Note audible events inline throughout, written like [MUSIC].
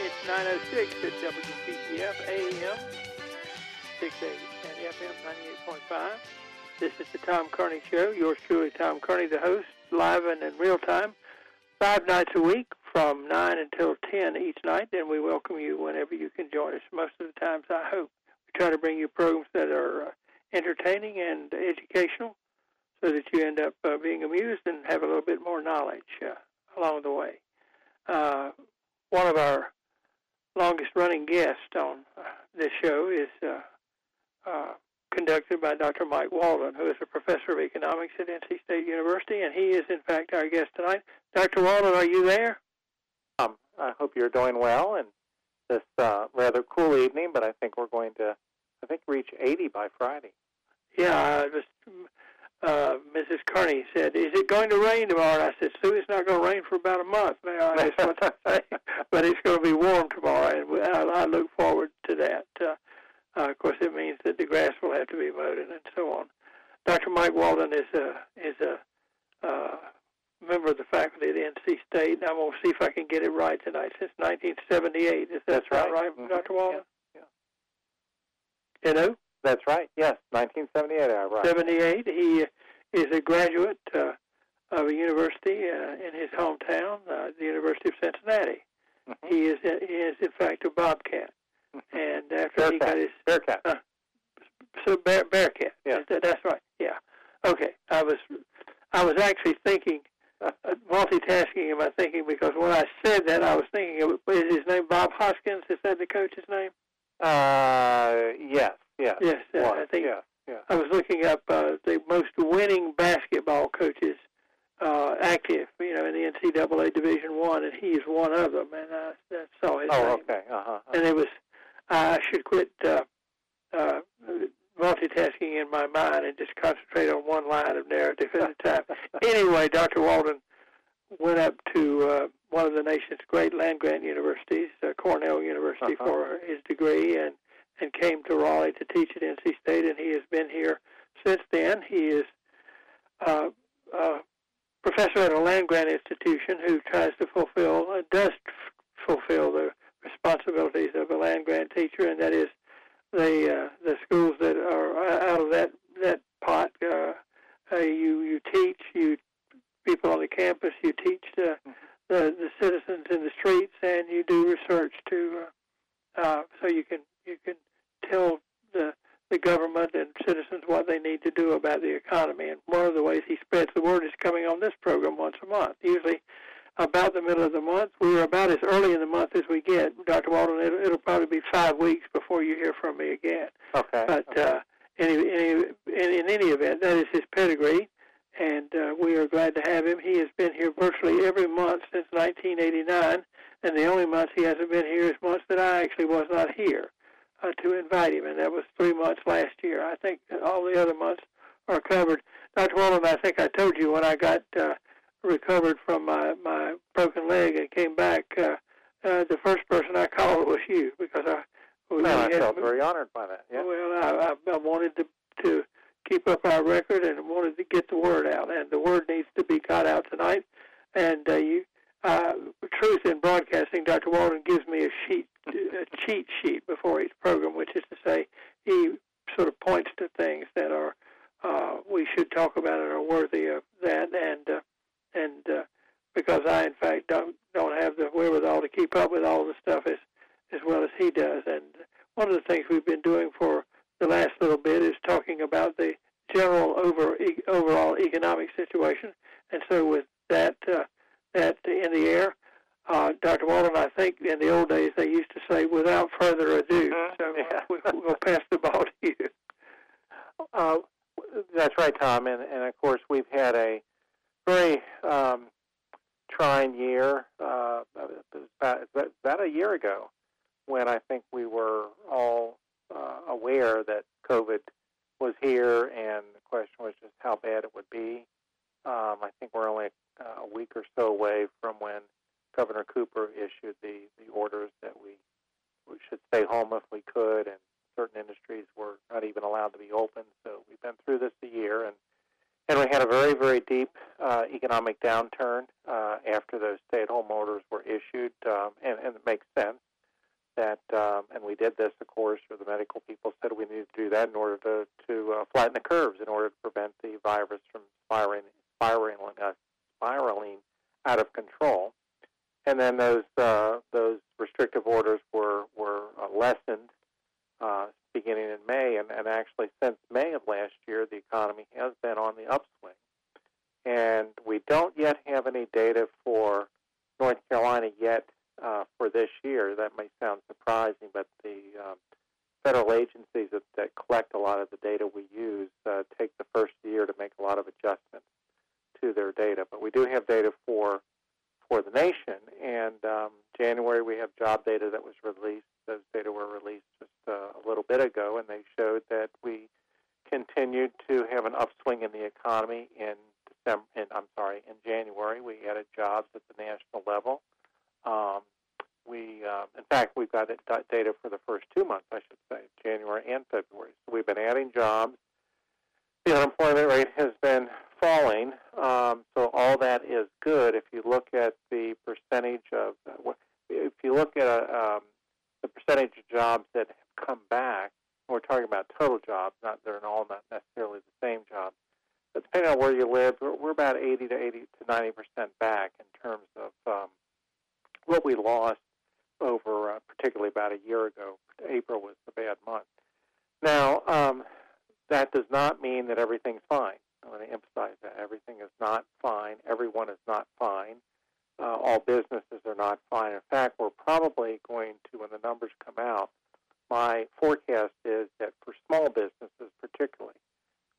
It's 906 at WPTF AM 680 and FM 98.5. This is the Tom Kearney Show. Yours truly, Tom Kearney, the host, live and in real time, five nights a week from 9 until 10 each night. And we welcome you whenever you can join us. Most of the times, I hope. We try to bring you programs that are uh, entertaining and educational so that you end up uh, being amused and have a little bit more knowledge uh, along the way. Uh, one of our longest running guest on uh, this show is uh, uh, conducted by Dr. Mike Walden, who is a professor of economics at NC State University, and he is, in fact, our guest tonight. Dr. Walden, are you there? Um, I hope you're doing well and this uh, rather cool evening, but I think we're going to, I think, reach 80 by Friday. Yeah, I was uh, Mrs. Kearney said, "Is it going to rain tomorrow?" And I said, "Sue, it's not going to rain for about a month now." I just want to say, [LAUGHS] but it's going to be warm tomorrow, and I, I look forward to that. Uh, uh, of course, it means that the grass will have to be mowed and so on. Dr. Mike Walden is a is a uh, member of the faculty at NC State. And I'm going to see if I can get it right tonight. Since 1978, is that That's right, right, mm-hmm. Dr. Walden? Yeah, You know. That's right. Yes, 1978. I right. 78. He is a graduate uh, of a university uh, in his hometown, uh, the University of Cincinnati. Mm-hmm. He is he is in fact a bobcat, and after he got his Bearcat. uh, so bear, bearcat. Yeah. That- that's right. Yeah. Okay. I was I was actually thinking uh, multitasking in my thinking because when I said that I was thinking is his name Bob Huggins? Is that the coach's name? Uh, yes, yes. Yes. Uh, I think yes, yes. I was looking up uh, the most winning basketball coaches uh, active, you know, in the NCAA Division One, and he is one of them. And I, I saw his Oh, name, okay. Uh-huh. and it was I should quit uh, uh, multitasking in my mind and just concentrate on one line of narrative at a time. [LAUGHS] anyway, Dr. Walden went up to uh, one of the nation's great land grant universities, uh, Cornell University, Uh-huh. for his degree, and and came to Raleigh to teach at NC State, and he has been here since then. He is uh, uh, professor at a land grant institution who tries to fulfill, uh, does f- fulfill the responsibilities of a land grant teacher, and that is the uh, the schools that are out of that that pot. Uh, uh, you you teach you people on the campus. You teach the the, the citizens in the streets, and you do research to uh, uh, so you can you can tell the the government and citizens what they need to do about the economy. And one of the ways he spreads the word is coming on this program once a month. Usually, about the middle of the month. We're about as early in the month as we get, Dr. Walden. It'll, it'll probably be five weeks before you hear from me again. Okay. But okay. uh, any, any, in, in any event, that is his pedigree, and uh, we are glad to have him. He has been here virtually every month since 1989, and the only months he hasn't been here is months that I actually was not here uh, to invite him, and that was three months last year. I think all the other months are covered. Dr. Walden, I think I told you when I got uh, recovered from my, my broken leg and came back, uh, uh, the first person I called was you because I. we no, I had- felt very honored by that. Yeah. well, I, I, I wanted to to keep up our record and wanted to get the word out, and the word needs to be got out tonight. And uh, you, uh, truth in broadcasting, Dr. Walden gives me a sheet, a cheat sheet before each program, which is to say, he sort of points to things that are uh, we should talk about and are worthy of that, and uh, and uh, because I, in fact, don't don't have the wherewithal to keep up with all the stuff as as well as he does, and one of the things we've been doing for the last little bit is talking about the general over overall economic situation, and so with that uh, that in the air, uh, Dr. Walden, I think in the old days they used to say, "Without further ado," Mhm, so yeah. uh, we, we'll pass the ball to you. [LAUGHS] Uh, that's right, Tom. And, and of course, we've had a very um, trying year. Uh, about, about a year ago, when I think we were all uh, aware that COVID was here, and the question was just how bad it would be. Um, I think we're only uh, a week or so away from when Governor Cooper issued the, the orders that we we should stay home if we could, and certain industries were not even allowed to be open. So we've been through this a year, and and we had a very very deep uh, economic downturn uh, after those stay-at-home orders were issued, um, and, and it makes sense. that, um, and we did this, of course, or the medical people said we needed to do that in order to to uh, flatten the curves, in order to prevent the virus from spiraling spiraling uh, spiraling out of control. And then those uh, those restrictive orders were were uh, lessened uh, beginning in May, and, and actually since May of last year, the economy has been on the upswing. And we don't yet have any data for North Carolina yet uh, for this year. That may sound surprising, but the um, federal agencies that, that collect a lot of the data we use uh, take the first year to make a lot of adjustments to their data. But we do have data for for the nation, and um, January we have job data that was released. Those data were released just uh, a little bit ago, and they showed that we continued to have an upswing in the economy in December. In, I'm sorry, in January we added jobs at the national level. Um, we, uh, in fact, we've got data for the first two months, I should say, January and February. So we've been adding jobs. The unemployment rate has been falling, um, so all that is good. If you look at the percentage of, uh, if you look at uh, um, the percentage of jobs that have come back, we're talking about total jobs, not they're all not necessarily the same jobs. But depending on where you live, we're, we're about 80 to 80 to 90 percent back in terms of um, what we lost over, uh, particularly about a year ago. April was the bad month. Now, um, that does not mean that everything's fine. I want to emphasize that everything is not fine. Everyone is not fine. Uh, all businesses are not fine. In fact, we're probably going to, when the numbers come out, my forecast is that for small businesses particularly,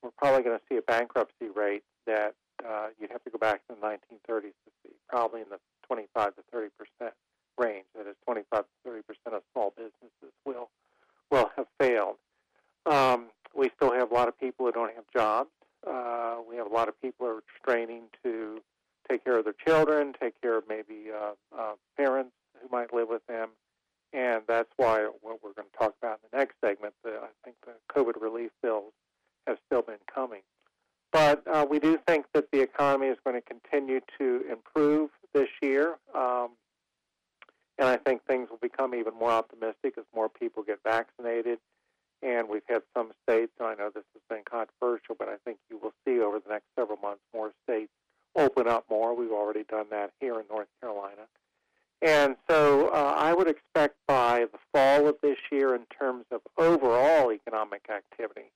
we're probably going to see a bankruptcy rate that uh, you'd have to go back to the 1930s to see, probably in the 25 to 30 percent range. That is, 25 to 30 percent of small businesses will will have failed. Um, we still have a lot of people who don't have jobs. Uh, we have a lot of people who are straining to take care of their children, take care of maybe uh, uh, parents who might live with them, and that's why what we're going to talk about in the next segment. The, I think the COVID relief bills have still been coming. But uh, we do think that the economy is going to continue to improve this year. Um, and I think things will become even more optimistic as more people get vaccinated. And we've had some states, and I know this has been controversial, but I think you will see over the next several months more states open up more. We've already done that here in North Carolina. And so uh, I would expect by the fall of this year, in terms of overall economic activity,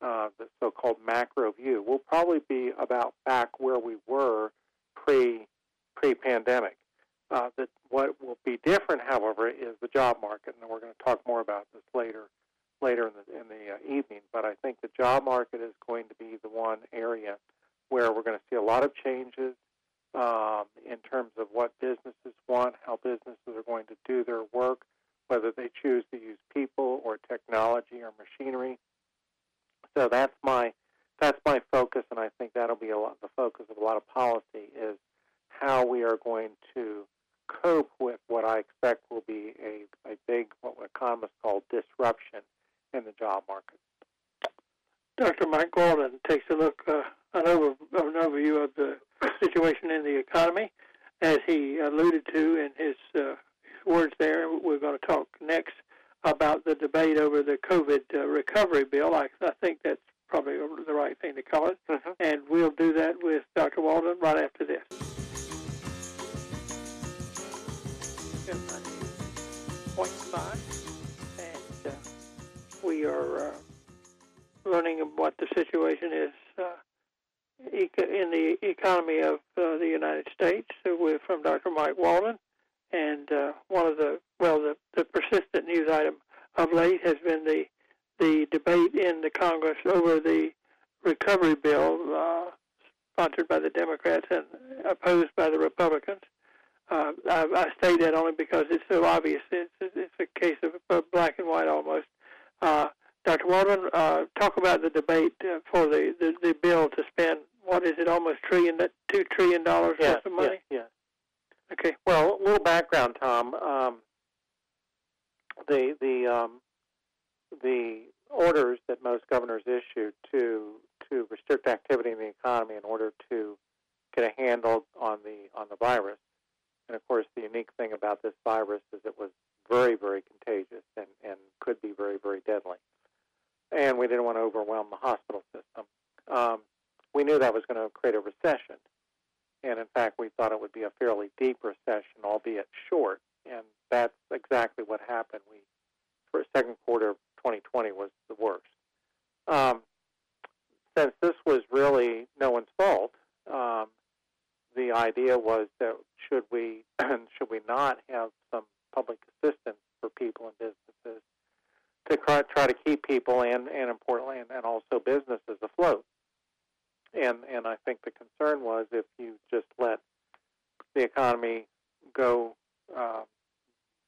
uh, the so-called macro view, we'll probably be about back where we were pre pre-pandemic. Uh, that what will be different, however, is the job market, and we're going to talk more about this later later in the in the uh, evening. But I think the job market is going to be the one area where we're going to see a lot of changes um, in terms of what businesses want, how businesses are going to do their work, whether they choose to use people or technology or machinery. So that's my that's my focus, and I think that'll be a lot, the focus of a lot of policy is how we are going to cope with what I expect will be a, a big, what economists call disruption in the job market. Dr. Mike Walden takes a look, uh, an, over, an overview of the situation in the economy, as he alluded to in his, uh, his words there. We're going to talk next about the debate over the COVID uh, recovery bill. I, I think that's probably the right thing to call it. Mm-hmm. And we'll do that with Dr. Walden right after this. Point five, we are uh, learning what the situation is uh, in the economy of uh, the United States. We're from Dr. Mike Walden, and uh, one of the well, the, the persistent news item of late has been the the debate in the Congress over the recovery bill uh, sponsored by the Democrats and opposed by the Republicans. Uh, I, I state that only because it's so obvious. It's, it's a case of black and white almost. Uh, Dr. Walden, uh, talk about the debate uh, for the, the, the bill to spend what is it, almost trillion, two trillion dollars yeah, worth of money. Yeah, yeah. Okay. Well, a little background, Tom. Um, the the um, the orders that most governors issued to to restrict activity in the economy in order to get a handle on the on the virus. And of course, the unique thing about this virus is it was very, very contagious and, and could be very, very deadly. And we didn't want to overwhelm the hospital system. Um, we knew that was going to create a recession. And in fact, we thought it would be a fairly deep recession, albeit short. And that's exactly what happened. We, for second quarter of 2020 was the worst. Um, since this was really no one's fault, um, the idea was that should we [CLEARS THROAT] should we not have some public assistance for people and businesses to try to keep people and and importantly and, and also businesses afloat. And and I think the concern was if you just let the economy go uh,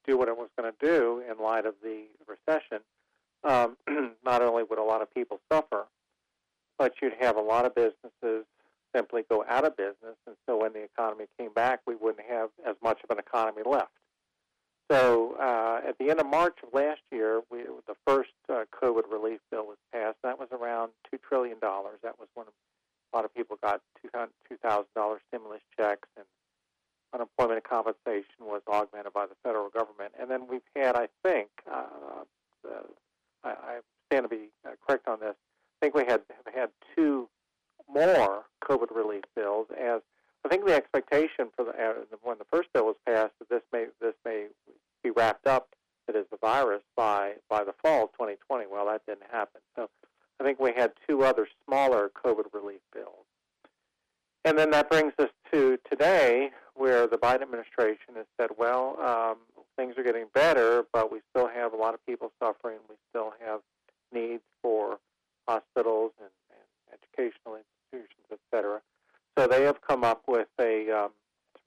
do what it was going to do in light of the recession, um, [CLEARS THROAT] not only would a lot of people suffer, but you'd have a lot of businesses simply go out of business. And so when the economy came back, we wouldn't have as much of an economy left. So uh, at the end of March of last year, we, the first uh, COVID relief bill was passed. That was around $2 trillion. That was when a lot of people got $2,000 stimulus checks and unemployment compensation was augmented by the federal government. And then we've had, I think, uh, uh, I, I stand to be uh, correct on this, I think we had have had two more COVID relief bills. As I think the expectation for the uh, when the first bill was passed that this may this may be wrapped up that is the virus by by the fall of 2020. Well, that didn't happen. So I think we had two other smaller COVID relief bills. And then that brings us to today, where the Biden administration has said, well, um, things are getting better, but we still have a lot of people suffering. We still have needs for hospitals and, and educational institutions, et cetera. So they have come up with a um,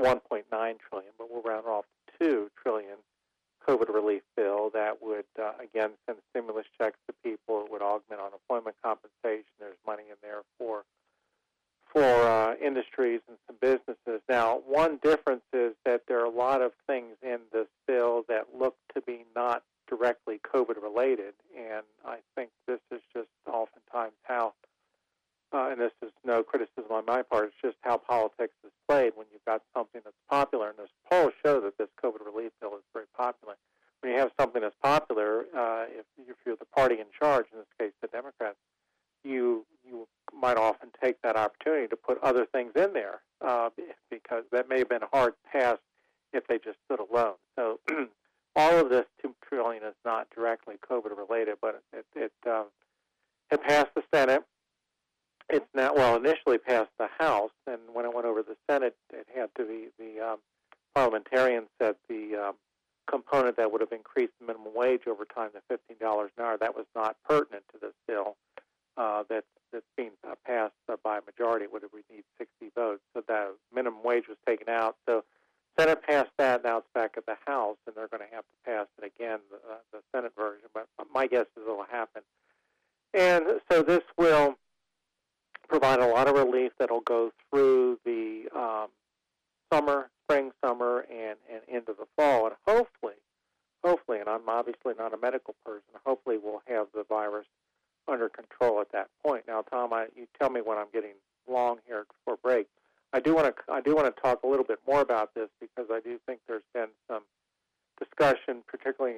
1.9 trillion, but we'll round off to 2 trillion COVID relief bill that would uh, again send stimulus checks to people. It would augment unemployment compensation. There's money in there for for uh, industries and some businesses. Now, one difference is that there are a lot of things in this bill that look to be not directly COVID related, and I think this is just oftentimes how, uh, and this is no criticism on my part, it's just how politics is played when you've got something that's popular, and this polls show that this COVID relief bill is very popular. When you have something that's popular, uh, if, if you're the party in charge, in this case the Democrats, you you might often take that opportunity to put other things in there uh, because that may have been a hard pass if they just stood alone. So [CLEARS THROAT] all of this two trillion is not directly COVID related, but it it, um, it passed the Senate. It's now well initially passed the House, and when it went over the Senate, it had to be the um, parliamentarians said the um, component that would have increased the minimum wage over time to fifteen dollars an hour that was not pertinent to this bill. Uh, that's that's being uh, passed by a majority. Would we need 60 votes? So the minimum wage was taken out. So Senate passed that. Now it's back at the House, and they're going to have to pass it again, the, uh, the Senate version. But my guess is it'll happen. And so this will provide a lot of relief that'll go through the um, summer, spring, summer, and, and into the fall. And hopefully, hopefully, and I'm obviously not a medical person, hopefully we'll have the virus under control at that point. Now, Tom, I, you tell me when I'm getting long here before break. I do want to I do want to talk a little bit more about this because I do think there's been some discussion, particularly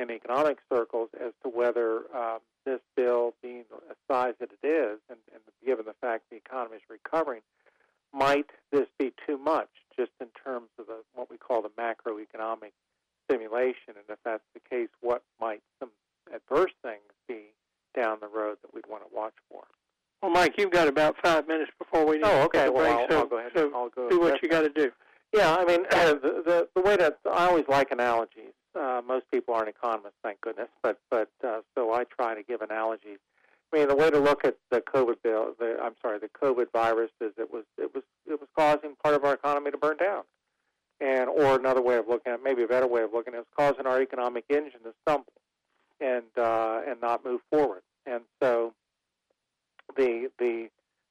in economic circles, as to whether um, this bill, being the size that it is, and, and given the fact the economy is recovering, might this be too much, just in terms of the, what we call the macroeconomic stimulation? And if that's the case, what might some adverse things be down the road that we'd want to watch for? Well, Mike, you've got about five minutes before we need oh, to okay. take a well, break. I'll, so, I'll go ahead. so I'll go do what you got to do. Yeah, I mean, [CLEARS THROAT] the, the the way that I always like analogies. Uh, most people aren't economists, thank goodness, but but uh, so I try to give analogies. I mean, the way to look at the COVID bill, the, I'm sorry, the COVID virus is it was it was it was causing part of our economy to burn down, and or another way of looking at maybe a better way of looking at it is causing our economic engine to stumble, and uh, and not move forward. And so the the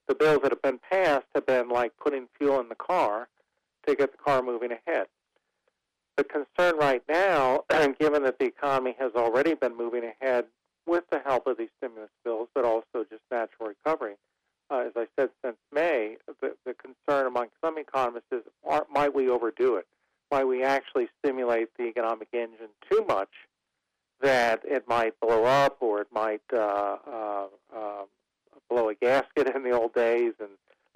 the bills that have been passed have been like putting fuel in the car to get the car moving ahead. The concern right now, [CLEARS THROAT] given that the economy has already been moving ahead with the help of these stimulus bills, but also just natural recovery, uh, as I said since May, the, the concern among some economists is, are, might we overdo it? might we actually stimulate the economic engine too much that it might blow up or it might uh, uh, uh, blow a gasket in the old days and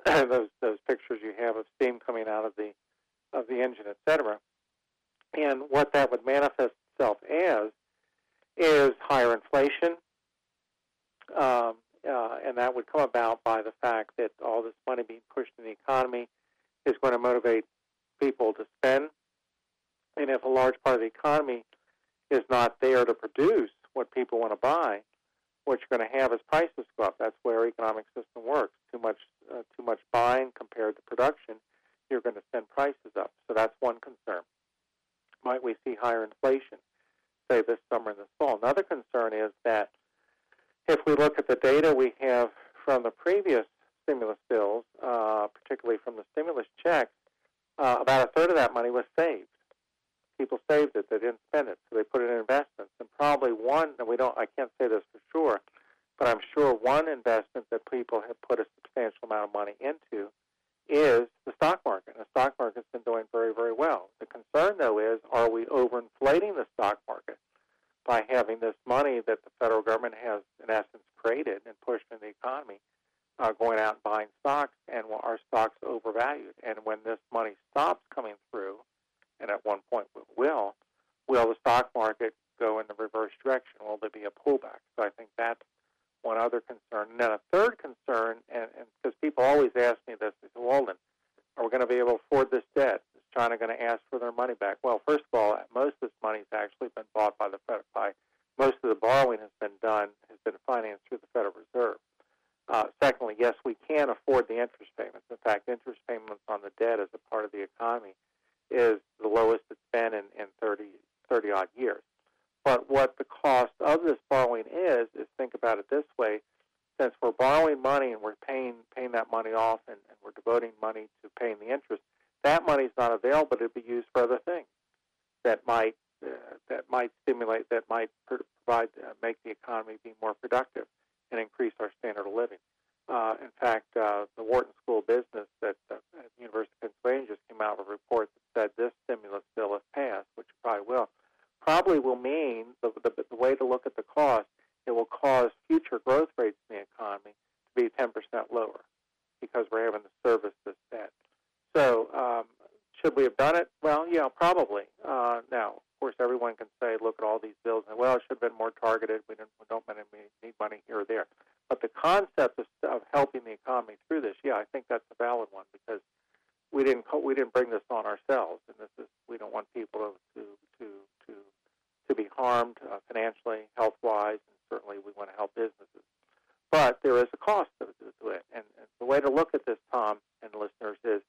[CLEARS THROAT] those those pictures you have of steam coming out of the of the engine, etc. And what that would manifest itself as is higher inflation, um, uh, and that would come about by the fact that all this money being pushed in the economy is going to motivate people to spend. And if a large part of the economy is not there to produce what people want to buy, what you're going to have is prices go up. That's where our economic system works. Too much, uh, too much buying compared to production, you're going to send prices up. So that's one concern. Might we see higher inflation, say this summer and this fall? Another concern is that if we look at the data we have from the previous stimulus bills, uh, particularly from the stimulus checks, uh, about a third of that money was saved. People saved it; they didn't spend it, so they put it in investments. And probably one, and we don't, I can't say this but I'm sure one investment that people have put a substantial amount of money into is the stock market. And the stock market's been doing very, very well. The concern, though, is are we overinflating the stock market by having this money that the federal government has, in essence, created and pushed in the economy, uh, going out and buying stocks, and our stocks overvalued. And when this money stops coming through, and at one point it will, will the stock market go in the reverse direction? Will there be a pullback? So I think that's one other concern. And then a third concern, and because people always ask me this, they say, Walden, are we going to be able to afford this debt? Is China going to ask for their money back? Well, first of all, most of this money has actually been bought by the Fed. By most of the borrowing has been done has been financed through the Federal Reserve. Uh, secondly, yes, we can afford the interest payments. In fact, interest payments on the debt as a part of the economy is the lowest it's been in, in 30, 30 odd years. But what the cost of this borrowing is, is think about it this way. Since we're borrowing money and we're paying paying that money off and, and we're devoting money to paying the interest, that money is not available to be used for other things that might uh, that might stimulate, that might provide, uh, make the economy be more productive and increase our standard of living. Uh, in fact, uh, the Wharton School of Business at, uh, at the University of Pennsylvania just came out with a report that said this stimulus bill, if passed, which probably will, probably will mean the, the, the way to look at the cost, it will cause future growth rates in the economy to be 10% lower because we're having to service this debt. So, um, should we have done it? Well, yeah, probably. Uh, now, course, everyone can say, look at all these bills, and well, it should have been more targeted. We, didn't, we don't need money here or there. But the concept of, of helping the economy through this, yeah, I think that's a valid one because we didn't we didn't bring this on ourselves, and this is we don't want people to to to to be harmed uh, financially, health wise, and certainly we want to help businesses. But there is a cost to, to it, and, and the way to look at this, Tom and listeners, is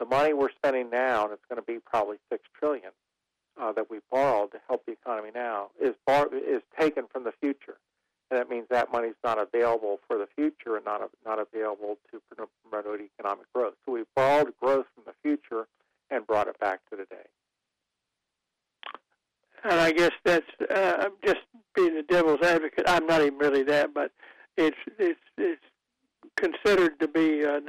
the money we're spending now, and it's going to be probably six trillion uh, that we borrowed to help the economy now, is bar- is taken from the future and that means that money is not available for the future and not not available to promote economic growth. So we borrowed growth from the future and brought it back to today. And I guess that's uh, just being the devil's advocate. I'm not even really that, but it's it's it's considered to be uh,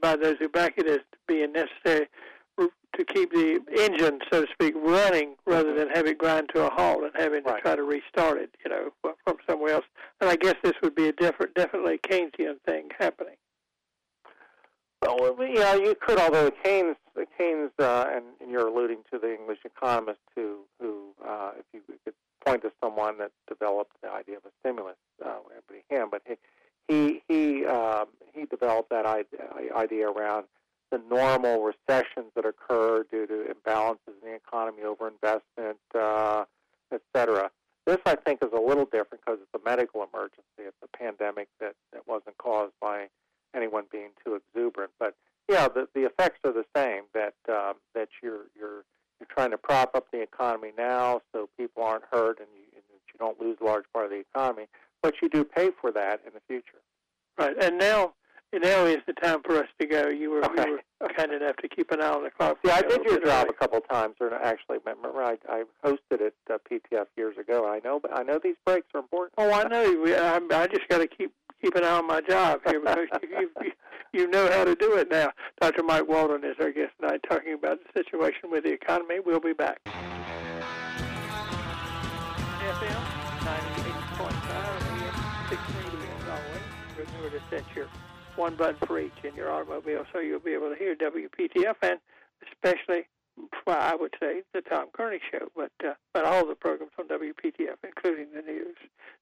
by those who back it as being necessary to keep the engine, so to speak, running rather than have it grind to a halt and having right. to try to restart it, you know, from somewhere else. And I guess this would be a different, definitely Keynesian thing happening. Well, yeah, you could, although Keynes, the Keynes, uh, and, and you're alluding to the English economist who, who, uh, if you could point to someone that developed the idea of a stimulus, uh, it would be him. But he, he, he, um, he developed that idea, idea around the normal recessions that occur due to imbalances in the economy, overinvestment, uh, et cetera. This, I think, is a little different because it's a medical emergency. It's a pandemic that, that wasn't caused by anyone being too exuberant. But yeah, the, the effects are the same. That um, that you're you're you're trying to prop up the economy now so people aren't hurt and you, and you don't lose a large part of the economy, but you do pay for that in the future. Right, and now now is the time for us to go. You were, okay. you were kind enough to keep an eye on the clock. Yeah, I did your job a couple of times. Or actually, remember, I, I hosted at uh, PTF years ago. I know, but I know these breaks are important. Oh, I know. I, I just got to keep keep an eye on my job here because [LAUGHS] you, you, you know how to do it now. Dr. Mike Walden is our guest tonight talking about the situation with the economy. We'll be back. FM 98.5 and AM 680 as always. Remember to set your one button for each in your automobile so you'll be able to hear WPTF and especially, well, I would say, the Tom Kearney Show, but, uh, but all the programs on WPTF, including the news.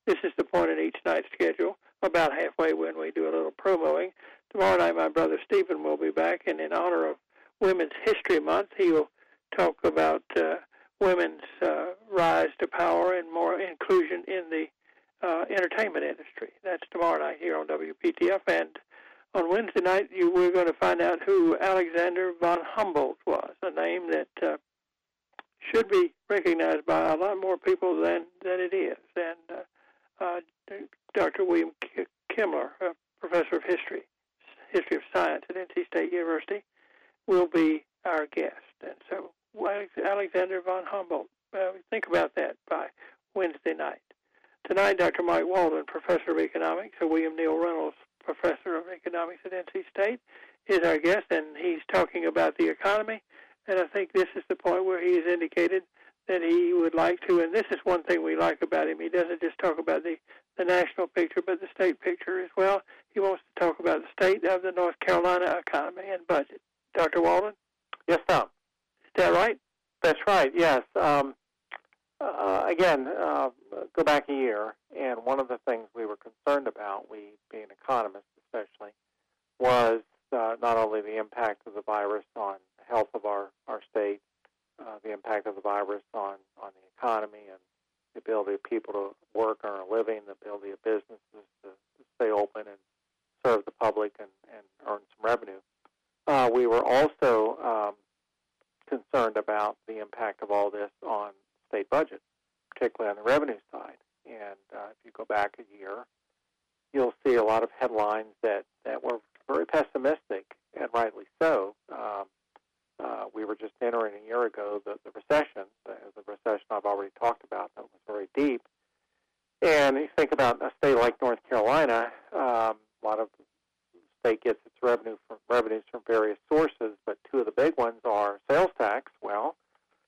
This is the point in each night's schedule, about halfway when we do a little promoing. Tomorrow night, my brother Stephen will be back, and in honor of Women's History Month, he will talk about uh, women's uh, rise to power and more inclusion in the uh, entertainment industry. That's tomorrow night here on WPTF. And on Wednesday night, you, we're going to find out who Alexander von Humboldt was, a name that uh, should be recognized by a lot more people than, than it is. And uh, uh, Dr. William Kimler, a professor of history, history of science at NC State University, will be our guest. And so Alexander von Humboldt. Uh, think about that by Wednesday night. Tonight, Dr. Mike Walden, professor of economics, and William Neal Reynolds, professor of economics at NC State, is our guest, and he's talking about the economy. And I think this is the point where he has indicated that he would like to, and this is one thing we like about him. He doesn't just talk about the, the national picture, but the state picture as well. He wants to talk about the state of the North Carolina economy and budget. Dr. Walden? Yes, Tom. Is that right? That's right. Yes. Um, uh, again, uh, go back a year, and one of the things we were concerned about, we being economists especially, was uh, not only the impact of the virus on the health of our our state, uh, the impact of the virus on on the economy and the ability of people to work, earn a living, the ability of businesses to, to stay open and serve the public and, and earn some revenue. Uh, we were also um, concerned about the impact of all this on state budget, particularly on the revenue side. And uh, if you go back a year, you'll see a lot of headlines that, that were very pessimistic, and rightly so. Um, uh, we were just entering a year ago the, the recession, the, the recession I've already talked about that was very deep. And you think about a state like North Carolina, um, a lot of state gets its revenue from revenues from various sources, but two of the big ones are sales tax. Well,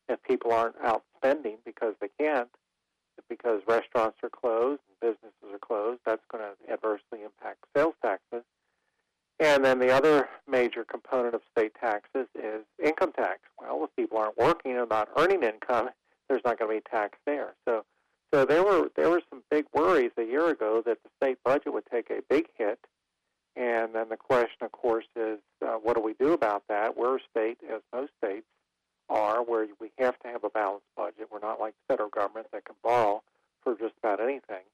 if people aren't out spending because they can't, because restaurants are closed and businesses are closed, that's going to adversely impact sales taxes. And then the other major component of state taxes is income tax. Well, if people aren't working and not earning income, there's not going to be tax there. So, so there were there were some big worries a year ago that the state budget would take a big hit and then the question, of course, is uh, what do we do about that? We're a state, as most states are, where we have to have a balanced budget. We're not like the federal government that can borrow for just about anything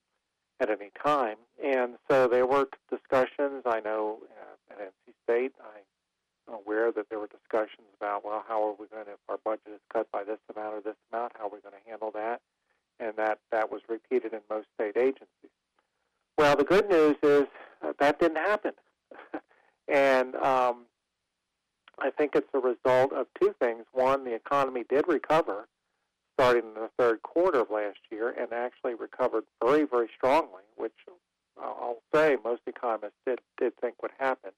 at any time. And so there were discussions. I know uh, at NC State, I'm aware that there were discussions about, well, how are we going to, if our budget is cut by this amount or this amount, how are we going to handle that? And that, that was repeated in most state agencies. Well, the good news is uh, that didn't happen. [LAUGHS] and um, I think it's a result of two things. One, the economy did recover starting in the third quarter of last year and actually recovered very, very strongly, which I'll say most economists did, did think would happen.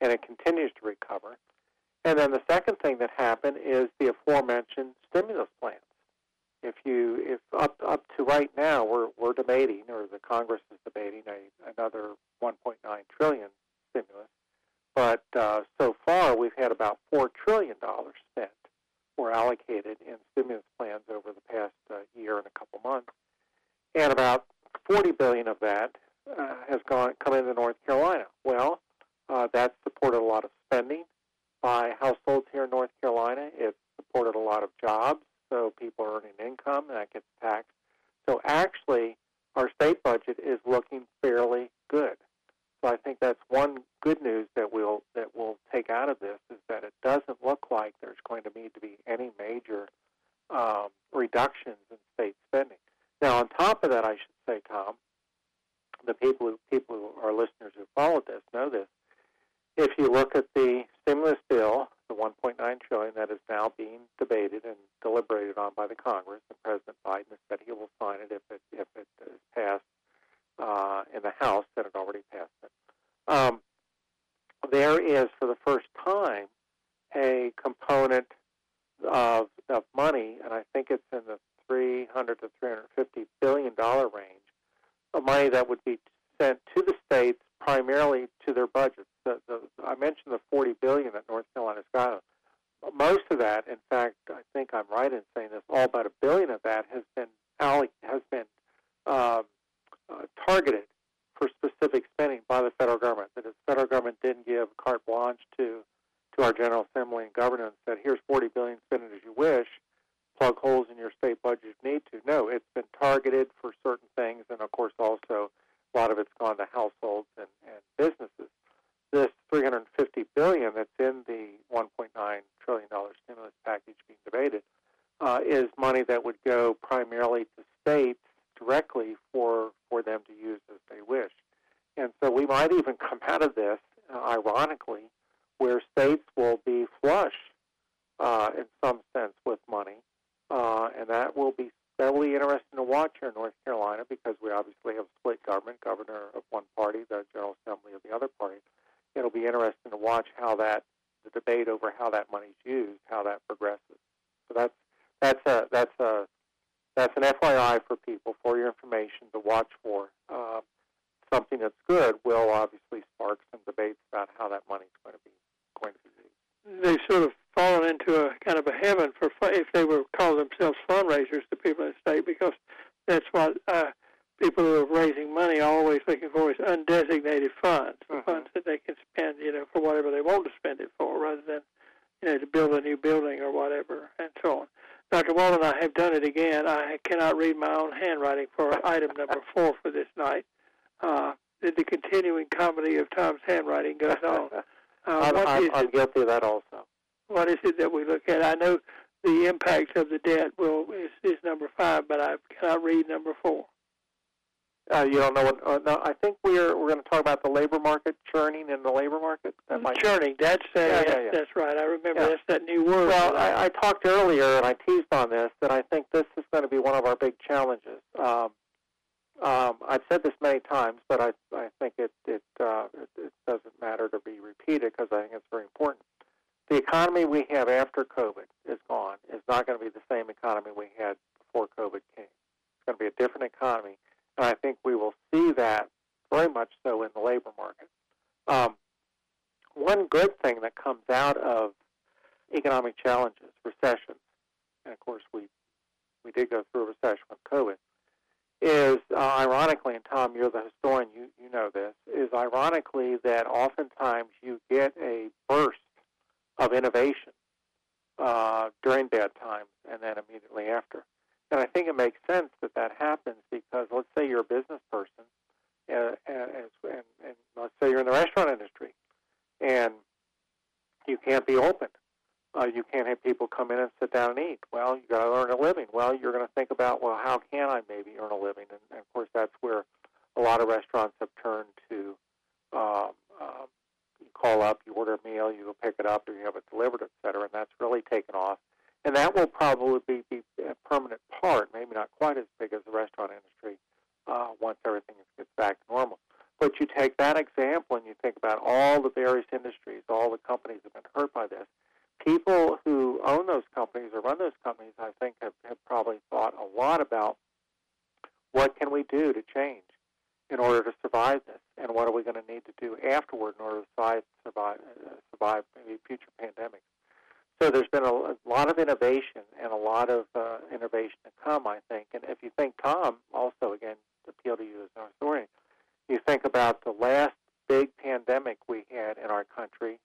And it continues to recover. And then the second thing that happened is the aforementioned stimulus plans if you if up up to right now we're we're debating or the Congress is debating a another 1.9 trillion stimulus, but uh, so far we've had about four trillion dollars spent or allocated in stimulus plans over the past uh, year and a couple months, and about 40 billion of that uh, has gone come into North Carolina. Well, uh, that's supported a lot of spending by households here in North Carolina. It's supported a lot of jobs so people are earning income, and that gets taxed. So actually, our state budget is looking fairly good. So I think that's one good news that we'll that we'll take out of this is that it doesn't look like there's going to need to be any major um, reductions in state spending. Now, on top of that, I should say, Tom, the people who people who are listeners who followed this know this. If you look at the stimulus bill the 1.9 trillion that is now being debated and deliberated on by the Congress, and President Biden has said he will sign it if it if it is passed uh, in the House. That it already passed it. Um, there time a component of, of money, and I think it's in the 300 to 350 billion dollar range, of money that would be sent to the states primarily to their budgets. The, the, I mentioned the 40 billion that North Carolina's got. Most of that, in fact, I think I'm right in saying this. All but a billion of that has been has been um, uh, targeted for specific spending by the federal government. That the federal government didn't give carte blanche to to our General Assembly and Governor and said, "Here's 40 billion, spend it as you wish." Plug holes in your state budget if you need to. No, it's been targeted for certain things, and of course, also a lot of it's gone to households and, and businesses. This 350 billion that's in the 1.9 trillion dollar stimulus package being debated uh, is money that would go primarily to states directly for for them to use as they wish. And so we might even come out of this, uh, ironically, where states will be flush uh, in some sense with money, uh, and that will be that will be interesting to watch here in North Carolina because we obviously have split government, governor of one party, the General Assembly of the other party. It'll be interesting to watch how that the debate over how that money's used, how that progresses. So that's that's a that's a that's an FYI for people for your information to watch for. Uh, something that's good will obviously spark some debates about how that money's going to be going to be. They've sort of fallen into a kind of a heaven for if they were call themselves fundraisers, the people in the state, because that's what uh, people who are raising money are always looking for is undesignated funds, Mhm. funds that they can spend, you know, for whatever they want to spend it for, rather than, you know, to build a new building or whatever, and so on. Dr. Walden, I have done it again. I cannot read my own handwriting for item number four for this night. Uh, the, the continuing comedy of Tom's handwriting goes on. [LAUGHS] I'm, I'm, I'm guilty of that also. what is it that we look at? I know the impact of the debt will is, is number five, but I cannot read number four. Uh, you don't know what? Uh, no, I think we're we're going to talk about the labor market churning in the labor market. That might. Churning. That's uh, Yeah, yeah, yeah. that's right. I remember Yeah. that's that new word. Well, I, I talked earlier and I teased on this that I think this is going to be one of our big challenges. Um, um, I've said this many times, but I I think it it, uh, it it doesn't matter to be repeated because I think it's very important. The economy we have after COVID is gone. Is not going to be the same economy we had before COVID came. It's going to be a different economy, and I think we will see that very much so in the labor market. Um, one good thing that comes out of economic challenges, recessions, and of course we we did go through a recession with COVID, is uh, ironically, and Tom, you're the historian, you you know this, is ironically that oftentimes you get a burst of innovation uh, during bad times and then immediately after. And I think it makes sense that that happens because let's say you're a business person, uh, and, and, and let's say you're in the restaurant industry, and you can't be open. Uh, you can't have people come in and sit down and eat. Well, you got to earn a living. Well, you're going to think about, well, how can I maybe earn a living? And, and of course, that's where a lot of restaurants have turned to. Um, um, you call up, you order a meal, you go pick it up, or you have it delivered, et cetera, and that's really taken off. And that will probably be, be a permanent part, maybe not quite as big as the restaurant industry, uh, once everything gets back to normal. But you take that example and you think about all the various industries, all the companies that have been hurt by this. People who own those companies or run those companies, I think, have, have probably thought a lot about what can we do to change in order to survive this, and what are we going to need to do afterward in order to survive survive, maybe future pandemics. So there's been a, a lot of innovation and a lot of uh, innovation to come, I think. And if you think, Tom, also again, appeal to you as an historian, you think about the last big pandemic we had in our country,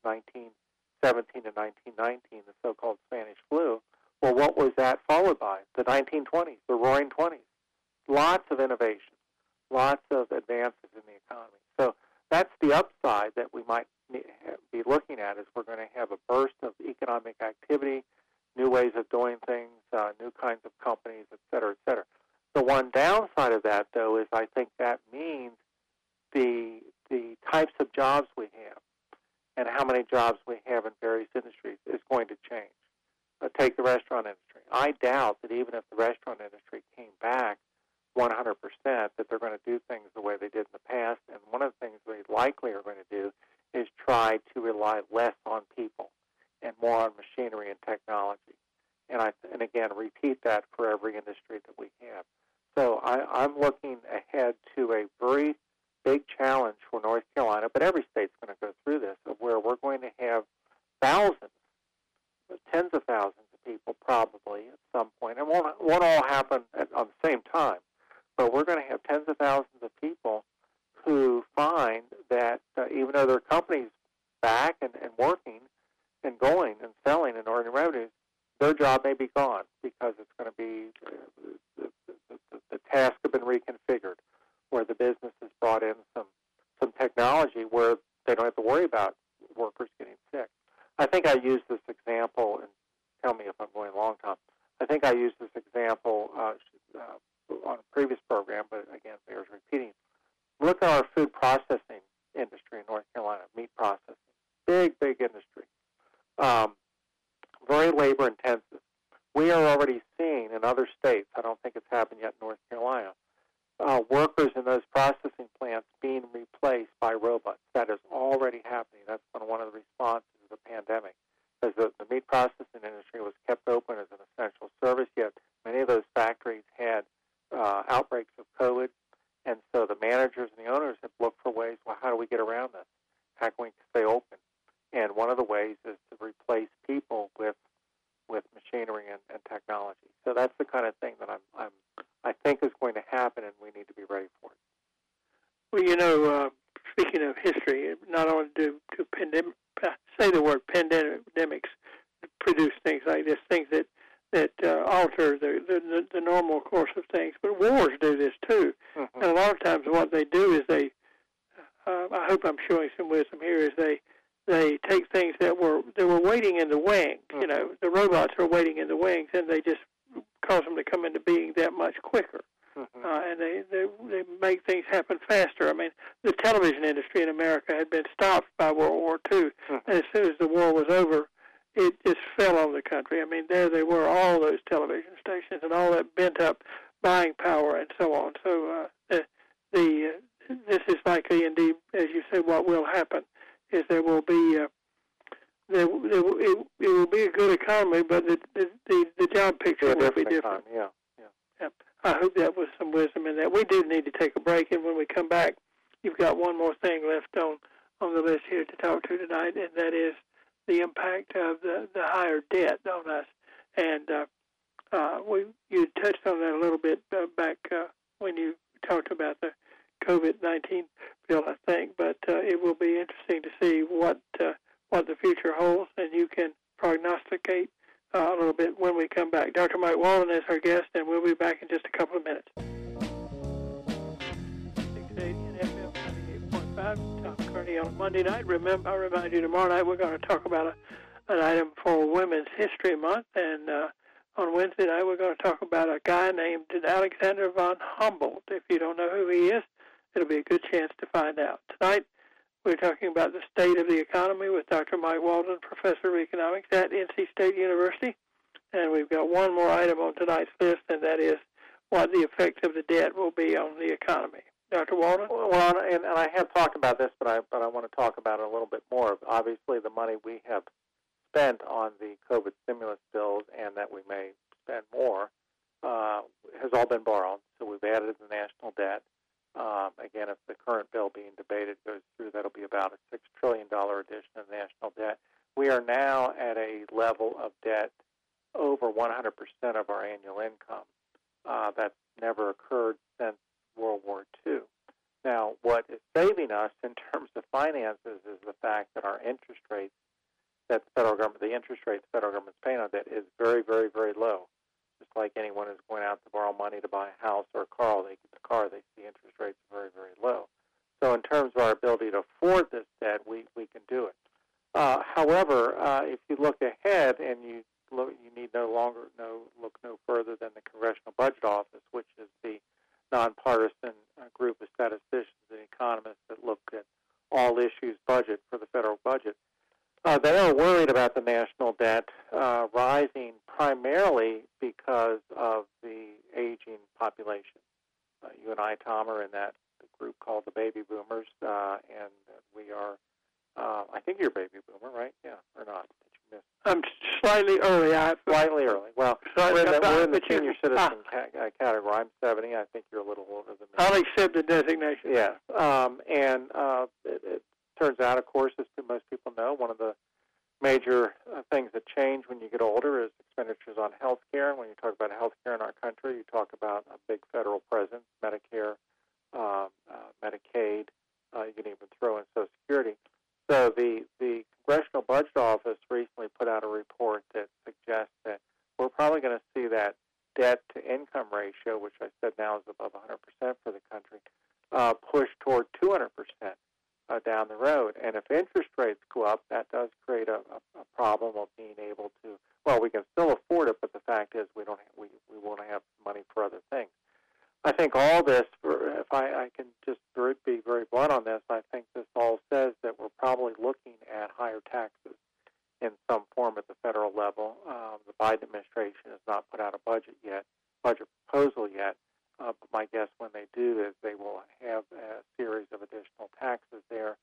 1917 to 1919, the so-called Spanish flu. Well, what was that followed by? The 1920s, the Roaring Twenties. Lots of innovation, lots of advances in the economy. So that's the upside that we might be looking at is we're going to have a burst of economic activity, new ways of doing things, uh, new kinds of companies, et cetera, et cetera. The one downside of that, though, is I think that means the the types of jobs we have and how many jobs we have in various industries is going to change. Uh, take the restaurant industry. I doubt that even if the restaurant industry came back 100%, that they're going to do things the way they did in the past. And one of the things they likely are going to do is try to rely less on people. And more on machinery and technology. And I and again repeat that for every industry that we have. So I, I'm looking ahead to a very big challenge for North Carolina, but every state's going to go through this, of where we're going to have thousands, tens of thousands of people probably at some point. It won't, all happen at, on the same time, but we're going to have tens of thousands of people who find that uh, even though their company's back and, and working and going and selling and earning revenues, their job may be gone because it's going to be uh, the, the, the, the tasks have been reconfigured, where the business has brought in some some technology where they don't have to worry about workers getting sick. I think I used this example, and tell me if I'm going a long time. I think I used this example uh, uh, on a previous program, but again, bears repeating. Look at our food processing industry in North Carolina, meat processing, big, big industry, um, very labor intensive. We are already seeing in other states, I don't think it's happened yet in North Carolina, uh, workers in those processing plants being replaced by robots. That is already happening. That's been one of the responses of the pandemic. As the, the meat processing industry was kept open as an essential service, yet many of those factories had uh, outbreaks of COVID, and so the managers and the owners have looked for ways. Well, how do we get around this? How can we stay open? And one of the ways is to replace people with with machinery and, and technology. So that's the kind of thing that I'm, I'm I think is going to happen, and we need to be ready for it. Well, you know, uh, speaking of history, not only do, do pandemic, say the word pandemic pandemics produce things like this, things that that uh, alter the, the the normal course of things, but wars do this too. Mm-hmm. And a lot of times, what they do is they, uh, I hope I'm showing some wisdom here, is they they take things that were they were waiting in the wings. Mm-hmm. You know, the robots are waiting in the wings, and they just cause them to come into being that much quicker. Mm-hmm. Uh, and they, they they make things happen faster. I mean, the television industry in America had been stopped by World War II, mm-hmm. and as soon as the war was over, it just fell on the country. I mean, there they were, all those television stations and all that bent up buying power and so on. So uh, the, the uh, this is likely, indeed, as you say, what will happen is there will be uh, there, there it, it will be a good economy, but the the, the, the job picture yeah, will be different. yeah, yeah. yeah. I hope that was some wisdom in that. We do need to take a break, and when we come back, you've got one more thing left on on the list here to talk to tonight, and that is the impact of the the higher debt on us. And uh, uh, we you touched on that a little bit uh, back uh, when you talked about the COVID nineteen bill, I think. But uh, it will be interesting to see what uh, what the future holds, and you can prognosticate uh, a little bit when we come back. Dr. Mike Walden is our guest, and we'll be back in just a couple of minutes. 98.5, Tom Kearney on Monday night. Remember, I remind you, tomorrow night we're going to talk about a, an item for Women's History Month, and uh, on Wednesday night we're going to talk about a guy named Alexander von Humboldt. If you don't know who he is, it'll be a good chance to find out. Tonight, we're talking about the state of the economy with Dr. Mike Walden, professor of economics at NC State University. And we've got one more item on tonight's list, and that is what the effect of the debt will be on the economy. Dr. Walden? Well, and, and I have talked about this, but I, but I want to talk about it a little bit more. Obviously, the money we have spent on the COVID stimulus bills and that we may spend more uh, has all been borrowed. So we've added the national debt. Um, again, if the current bill being debated goes through, that'll be about a six trillion dollar addition of national debt. We are now at a level of debt over 100% of our annual income. Uh, that's never occurred since World War II. Now, what is saving us in terms of finances is the fact that our interest rates, that the federal government, the interest rate the federal government's paying on debt is very, very, very low just like anyone who's going out to borrow money to buy a house or a car, they get the car, they see interest rates very, very low. So in terms of our ability to afford this debt, we, we can do it. Uh, however, uh, if you look ahead and you look, you need no longer no look no further than the Congressional Budget Office, which is the nonpartisan uh, group of statisticians and economists that look at all issues budget for the federal budget. Uh, they are worried about the national debt uh, rising primarily because of the aging population. Uh, you and I, Tom, are in that group called the baby boomers, uh, and we are. Uh, I think you're a baby boomer, right? Yeah, or not? Did you miss? I'm slightly early. I Slightly early. Well, slightly we're in the, we're in the senior citizen ca- uh, category. I'm 70. I think you're a little older than me. I'll accept the designation. Yeah, um, and uh, it, it turns out, of course, as most people know, one of the major uh, things that change when you get older is expenditures on health care. And when you talk about health care in our country, you talk about a big federal presence, Medicare, um, uh, Medicaid. Uh, you can even throw in Social Security. So the the Congressional Budget Office recently put out a report that suggests that we're probably going to see that debt to income ratio, which I said now is above 100% for the country, uh, push toward 200% uh, down the road. And if interest rates go up, that does create a, a, a problem of being able to. Well, we can still afford it, but the fact is we don't. Have, we we won't have money for other things. I think all this, for, if I, I can just very, blunt on this, I think this all says that we're probably looking at higher taxes in some form at the federal level. Um, the Biden administration has not put out a budget yet, budget proposal yet. Uh, but my guess when they do is they will have a series of additional taxes there,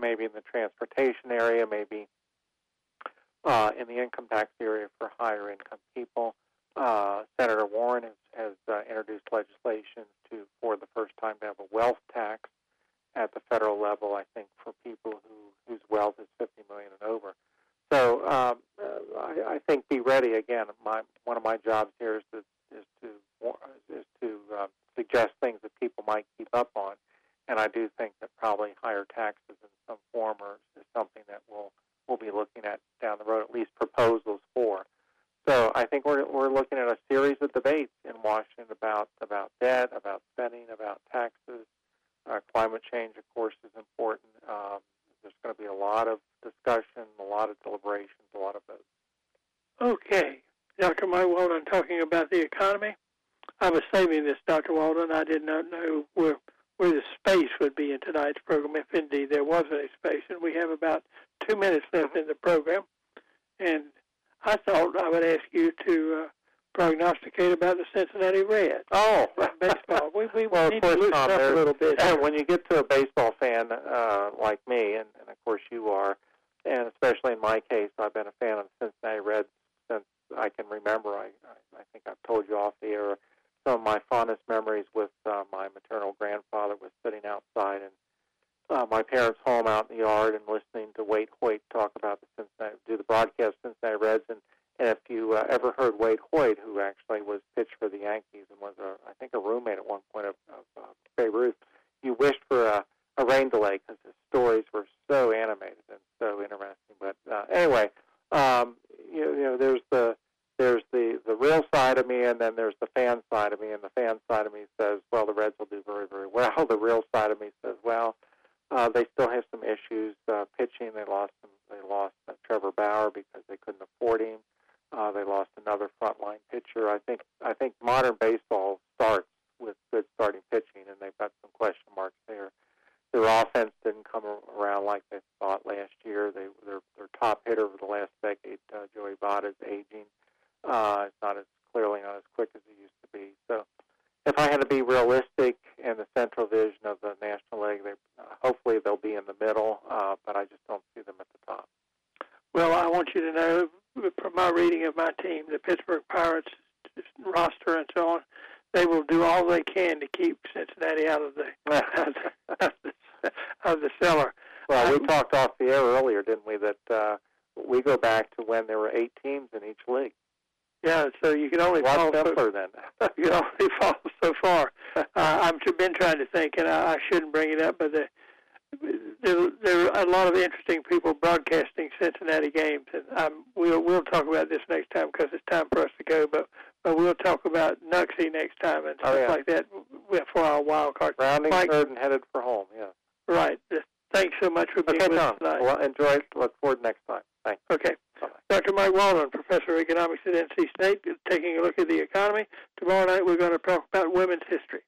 maybe in the transportation area, maybe uh, in the income tax area for higher income people. Uh, Senator Warren has, has uh, introduced legislation to, for the first time, to have a wealth tax at the federal level. I think for people who whose wealth is 50 million and over. So um, uh, I, I think be ready. Again, my one of my jobs here is to is to wa- is to uh, suggest things that people might keep up on, and I do think that probably higher taxes in some form or is something that we'll we'll be looking at down the road. At least proposals for. So I think we're we're looking at a series of debates in Washington about about debt, about spending, about taxes. Uh, climate change, of course, is important. Um, there's going to be a lot of discussion, a lot of deliberations, a lot of votes. Okay, Dr. Mike Walden talking about the economy. I was saving this, Dr. Walden. I did not know where where the space would be in tonight's program, if indeed there was any space. And we have about two minutes left in the program, and I thought I would ask you to uh, prognosticate about the Cincinnati Reds. Oh, [LAUGHS] baseball. We, we well, of course, Tom, a little bit. [CLEARS THROAT] when you get to a baseball fan uh, like me, and, and of course you are, and especially in my case, I've been a fan of the Cincinnati Reds since I can remember. I, I, I think I've told you off the air some of my fondest memories with uh, my maternal grandfather was sitting outside and uh, my parents' home out in the yard and listening to Wade Hoyt talk about the Cincinnati, do the broadcast Cincinnati Reds. And, and if you uh, ever heard Wade Hoyt, who actually was pitched for the Yankees and was, a, I think, a roommate at one point of, of uh, Babe Ruth, you wished for a, a rain delay because his stories were so animated and so interesting. But uh, anyway, um, you, you know, there's the there's the the real side of me, and then there's the fan side of me. And the fan side of me says, well, the Reds will do very very well. [LAUGHS] The real side of me says, well, uh, they still have some issues uh, pitching. They lost some, they lost uh, Trevor Bauer because they couldn't afford him. Uh, they lost another frontline pitcher. I think I think modern baseball starts with good starting pitching, and they've got some question marks there. Their offense didn't come a- around like they thought last year. They their their top hitter over the last decade, uh, Joey Votto, is aging. Uh, it's not as clearly not as quick as it used to be. So, if I had to be realistic in the Central Division of the National League, they uh, hopefully they'll be in the middle, uh, but I just don't see them at the top. Well, I want you to know from my reading of my team, the Pittsburgh Pirates roster and so on, they will do all they can to keep Cincinnati out of the out of the, out of the, out of the cellar. Well, we Um, talked off the air earlier, didn't we? That uh, we go back to when there were eight teams in each league. Yeah, so you can only A lot fall so, simpler then. you can only fall so far. Uh, I've tr- been trying to think, and I, I shouldn't bring it up, but the, there, there are a lot of interesting people broadcasting Cincinnati games, and um, we'll we'll talk about this next time because it's time for us to go. But but we'll talk about Nuxie next time and Oh, stuff yeah. like that w- Rounding Mike- third and headed for home. Yeah. Right. Thanks so much for being Okay, with Tom. us tonight. Well, enjoy. it. Look forward next time. Thanks. Okay. Bye-bye. Dr. Mike Walden, Professor of Economics at NC State, taking a look at the economy. Tomorrow night we're going to talk about women's history.